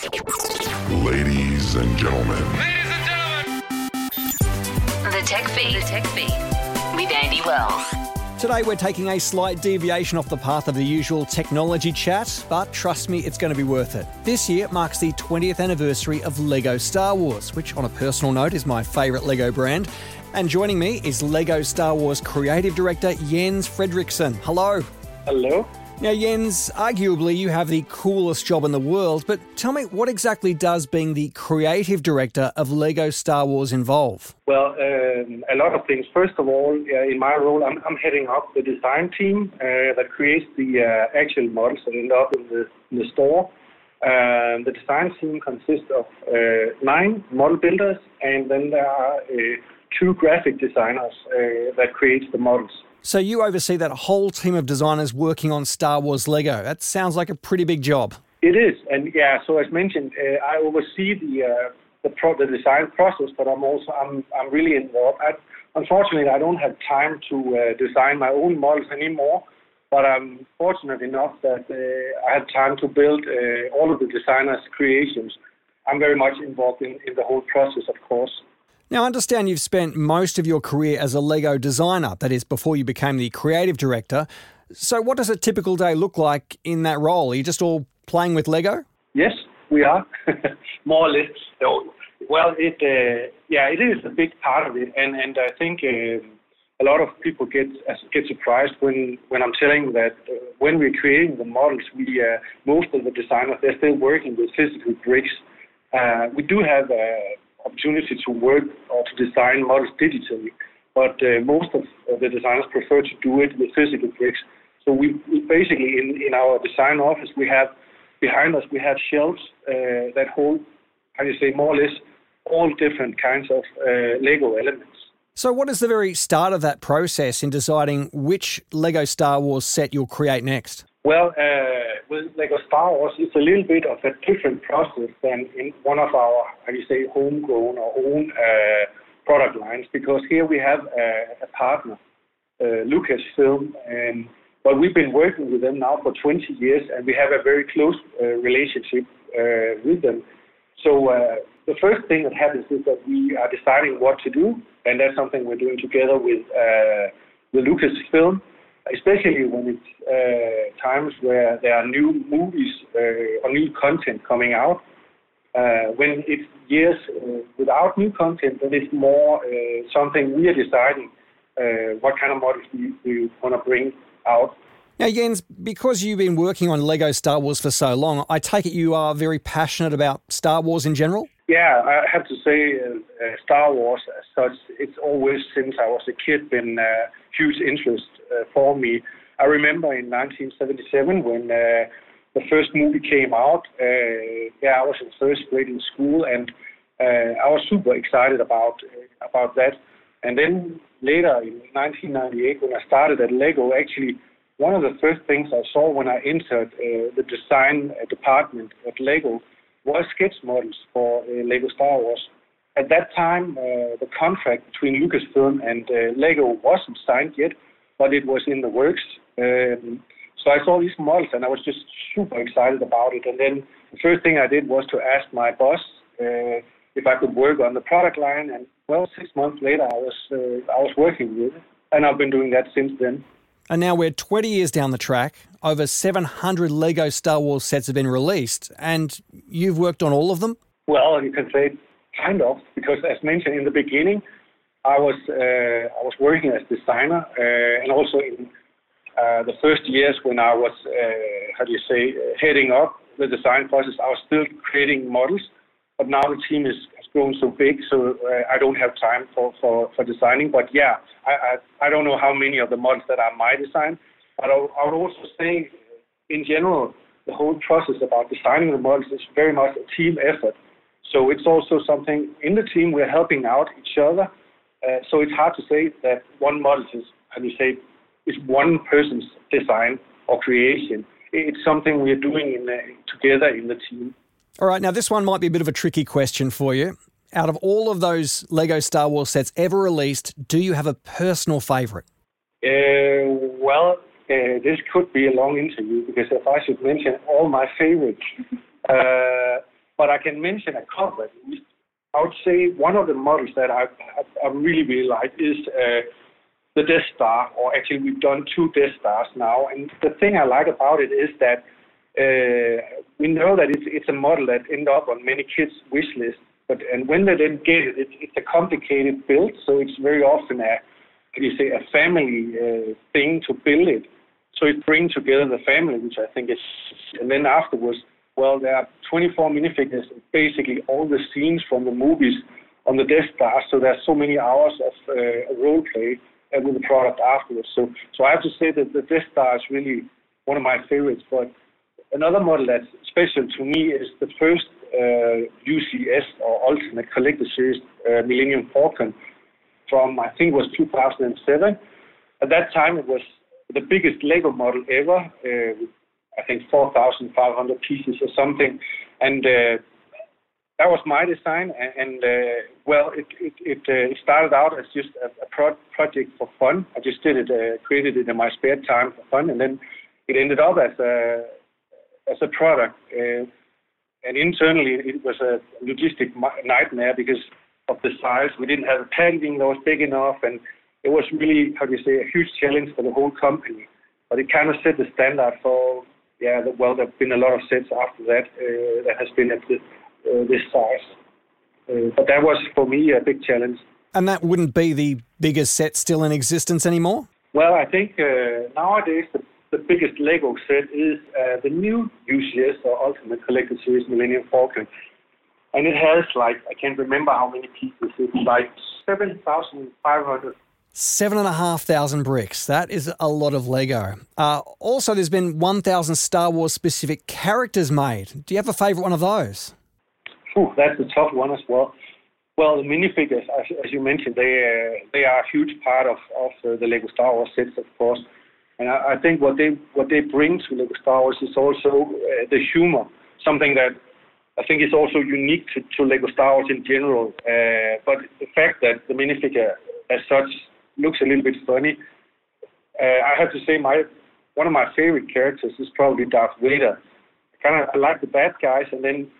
Ladies and gentlemen. Ladies and gentlemen. The Tech Feed. The Tech Feed. With Andy Wells. Today, we're taking a slight deviation off the path of the usual technology chat, but trust me, it's going to be worth it. This year marks the 20th anniversary of LEGO Star Wars, which, on a personal note, is my favourite LEGO brand. And joining me is LEGO Star Wars creative director Jens Frederiksen. Hello. Hello. Now, Jens, arguably you have the coolest job in the world, but tell me, what exactly does being the creative director of LEGO Star Wars involve? Well, um, a lot of things. First of all, uh, in my role, I'm, I'm, heading up the design team uh, that creates the uh, actual models that end up in the, in the store. Um, the design team consists of uh, nine model builders, and then there are uh, two graphic designers uh, that create the models. So you oversee that whole team of designers working on Star Wars Lego. That sounds like a pretty big job. It is, and yeah. So as mentioned, uh, I oversee the uh, the, pro- the design process, but I'm also I'm I'm really involved. I, unfortunately, I don't have time to uh, design my own models anymore. But I'm fortunate enough that uh, I had time to build uh, all of the designers' creations. I'm very much involved in, in the whole process, of course. Now, I understand you've spent most of your career as a Lego designer, that is, before you became the creative director. So, what does a typical day look like in that role? Are you just all playing with Lego? Yes, we are, more or less. Well, it uh, yeah, it is a big part of it, and and I think uh, a lot of people get get surprised when when I'm telling that uh, when we're creating the models, we uh, most of the designers they're still working with physical bricks. Uh, we do have a opportunity to work or to design models digitally, but uh, most of the designers prefer to do it with physical bricks. So we, we basically in, in our design office we have behind us we have shelves uh, that hold, how do you say, more or less all different kinds of uh, Lego elements. So, what is the very start of that process in deciding which Lego Star Wars set you'll create next? Well, uh, with Lego Star Wars, it's a little bit of a different process than in one of our, how you say, homegrown or own uh, product lines, because here we have a, a partner, uh, Lucasfilm, and but we've been working with them now for 20 years, and we have a very close uh, relationship uh, with them. So uh, the first thing that happens is that we are deciding what to do, and that's something we're doing together with the Lucasfilm especially when it's uh, times where there are new movies uh, or new content coming out. Uh, when it's years uh, without new content, then it's more uh, something we are deciding uh, what kind of models we, we want to bring out. Now, Jens, because you've been working on Lego Star Wars for so long, I take it you are very passionate about Star Wars in general? Yeah, I have to say, Star Wars as such, it's always since I was a kid been a huge interest uh, for me. I remember in 1977 when uh, the first movie came out. Uh, yeah, I was in first grade in school, and I was super excited about about that. And then later in 1998, when I started at Lego, actually one of the first things I saw when I entered uh, the design department at Lego was sketch models for uh, Lego Star Wars. At that time, uh, the contract between Lucasfilm and Lego wasn't signed yet, but it was in the works. Um, so I saw these models and I was just super excited about it. And then the first thing I did was to ask my boss uh, if I could work on the product line. And well, six months later, I was uh, I was working with it, and I've been doing that since then. And now we're 20 years down the track. Over 700 Lego Star Wars sets have been released, and you've worked on all of them. Well, you can say kind of, because as mentioned in the beginning, I was uh, I was working as designer uh, and also in uh, the first years when I was how do you say heading up the design process, I was still creating models, but now the team is has grown so big, so I don't have time for, for, for designing. But yeah, I, I I don't know how many of the models that are my design, but I, I would also say in general the whole process about designing the models is very much a team effort. So it's also something in the team we're helping out each other so it's hard to say that one model is, how do you say, is one person's design or creation. It's something we're doing in the, together in the team. All right, now this one might be a bit of a tricky question for you. Out of all of those Lego Star Wars sets ever released, do you have a personal favourite? Uh, well, uh, this could be a long interview because if I should mention all my favorites, uh, but I can mention a couple. I would say one of the models that I, I, I really, really like is uh, the Death Star, or actually we've done two Death Stars now. And the thing I like about it is that uh, we know that it's, it's a model that end up on many kids' wish lists. But and when they then get it, it's, it's a complicated build, so it's very often a, you say, a family uh, thing to build it. So it brings together the family, which I think is, and then afterwards well, there are 24 minifigures, basically all the scenes from the movies on the Death Star. So there's so many hours of uh, role play uh, with the product afterwards. So, so I have to say that the Death Star is really one of my favorites. But another model that's special to me is the first uh, UCS or Ultimate Collector Series uh, Millennium Falcon from I think it was 2007. At that time, it was the biggest Lego model ever, uh, I think 4,500 pieces or something. And uh, that was my design. And, uh, well, it it it, uh, started out as just a, a pro- project for fun. I just did it, created it in my spare time for fun, and then it ended up as a as a product. And internally, it was a logistic nightmare because of the size. We didn't have a packaging that was big enough, and it was really, how do you say, a huge challenge for the whole company. But it kind of set the standard for yeah, well, there have been a lot of sets after that uh, that has been at the, uh, this size. Uh, but that was for me a big challenge. And that wouldn't be the biggest set still in existence anymore? Well, I think uh, nowadays the, the, biggest Lego set is uh, the new UCS or Ultimate Collector Series Millennium Falcon. And it has like, I can't remember how many pieces, it's like 7,500 Seven and a half thousand bricks. That is a lot of Lego. Uh, also, there's been 1,000 Star Wars specific characters made. Do you have a favourite one of those? Ooh, that's a tough one as well. Well, the minifigures, as, as you mentioned, they uh, they are a huge part of of uh, the Lego Star Wars sets, of course. And I, I, think what they what they bring to Lego Star Wars is also uh, the humor, something that I think is also unique to, to Lego Star Wars in general. Uh, but the fact that the minifigure as such looks a little bit funny. Uh, I have to say, my one of my favorite characters is probably Darth Vader. Kind of I like the bad guys, and then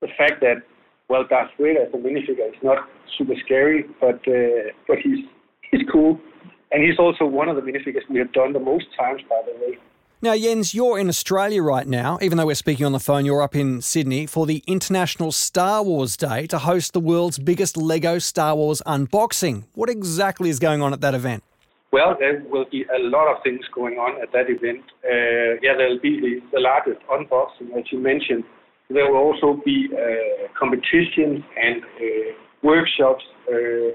the fact that well, Darth Vader as a minifigure is not super scary, but uh, but he's he's cool, and he's also one of the minifigures we have done the most times, by the way. Now, Jens, you're in Australia right now. Even though we're speaking on the phone, you're up in Sydney for the International Star Wars Day to host the world's biggest Lego Star Wars unboxing. What exactly is going on at that event? Well, there will be a lot of things going on at that event. Uh, yeah, there will be the, the, largest unboxing, as you mentioned. There will also be uh, competitions and uh, workshops uh,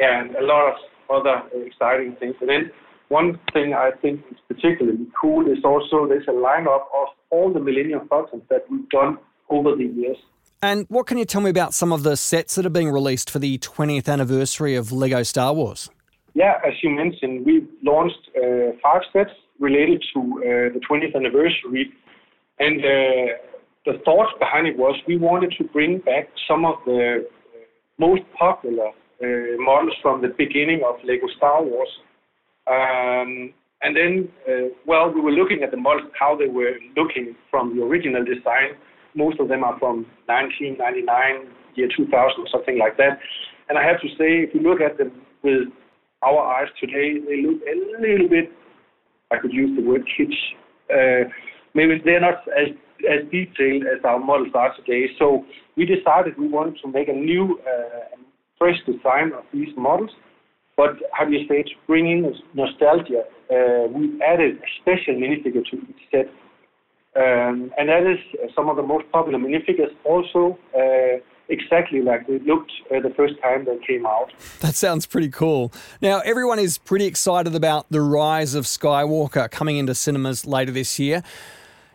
and a lot of other exciting things. And then one thing I think is particularly cool is also there's a lineup of all the Millennium Falcons that we've done over the years. And what can you tell me about some of the sets that are being released for the 20th anniversary of Lego Star Wars? Yeah, as you mentioned, we launched uh, five sets related to uh, the 20th anniversary. And uh, the thought behind it was we wanted to bring back some of the most popular uh, models from the beginning of Lego Star Wars. Um, and then, uh, well, we were looking at the models, how they were looking from the original design. Most of them are from 1999, year 2000, or something like that. And I have to say, if you look at them with our eyes today, they look a little bit, I could use the word kitsch. Uh, maybe they're not as, as detailed as our models are today. So we decided we wanted to make a new, uh, fresh design of these models but how do you say, to bring in nostalgia, uh, we added a special minifigure to each set. Um, and that is uh, some of the most popular minifigures also uh, exactly like they looked uh, the first time they came out. That sounds pretty cool. Now, everyone is pretty excited about the rise of Skywalker coming into cinemas later this year.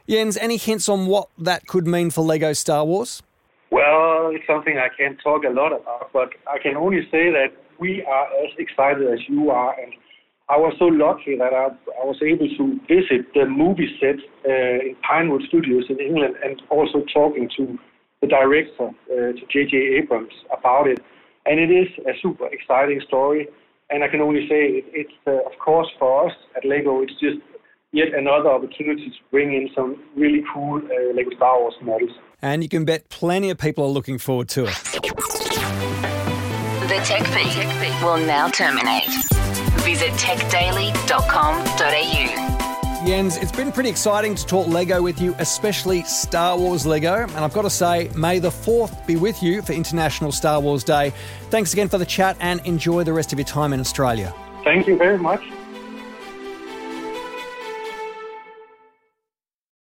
Jens, any hints on what that could mean for Lego Star Wars? Well, it's something I can't talk a lot about, but I can only say that we are as excited as you are. And I was so lucky that I, I was able to visit the movie set uh, in Pinewood Studios in England and also talking to the director, uh, to J.J. Abrams, about it. And it is a super exciting story. And I can only say it, it's, uh, of course, for us at Lego, it's just yet another opportunity to bring in some really cool uh, Lego Star Wars models. And you can bet plenty of people are looking forward to it. The Tech Feed will now terminate. Visit techdaily.com.au. Jens, it's been pretty exciting to talk Lego with you, especially Star Wars Lego. And I've got to say, may the 4th be with you for International Star Wars Day. Thanks again for the chat and enjoy the rest of your time in Australia. Thank you very much.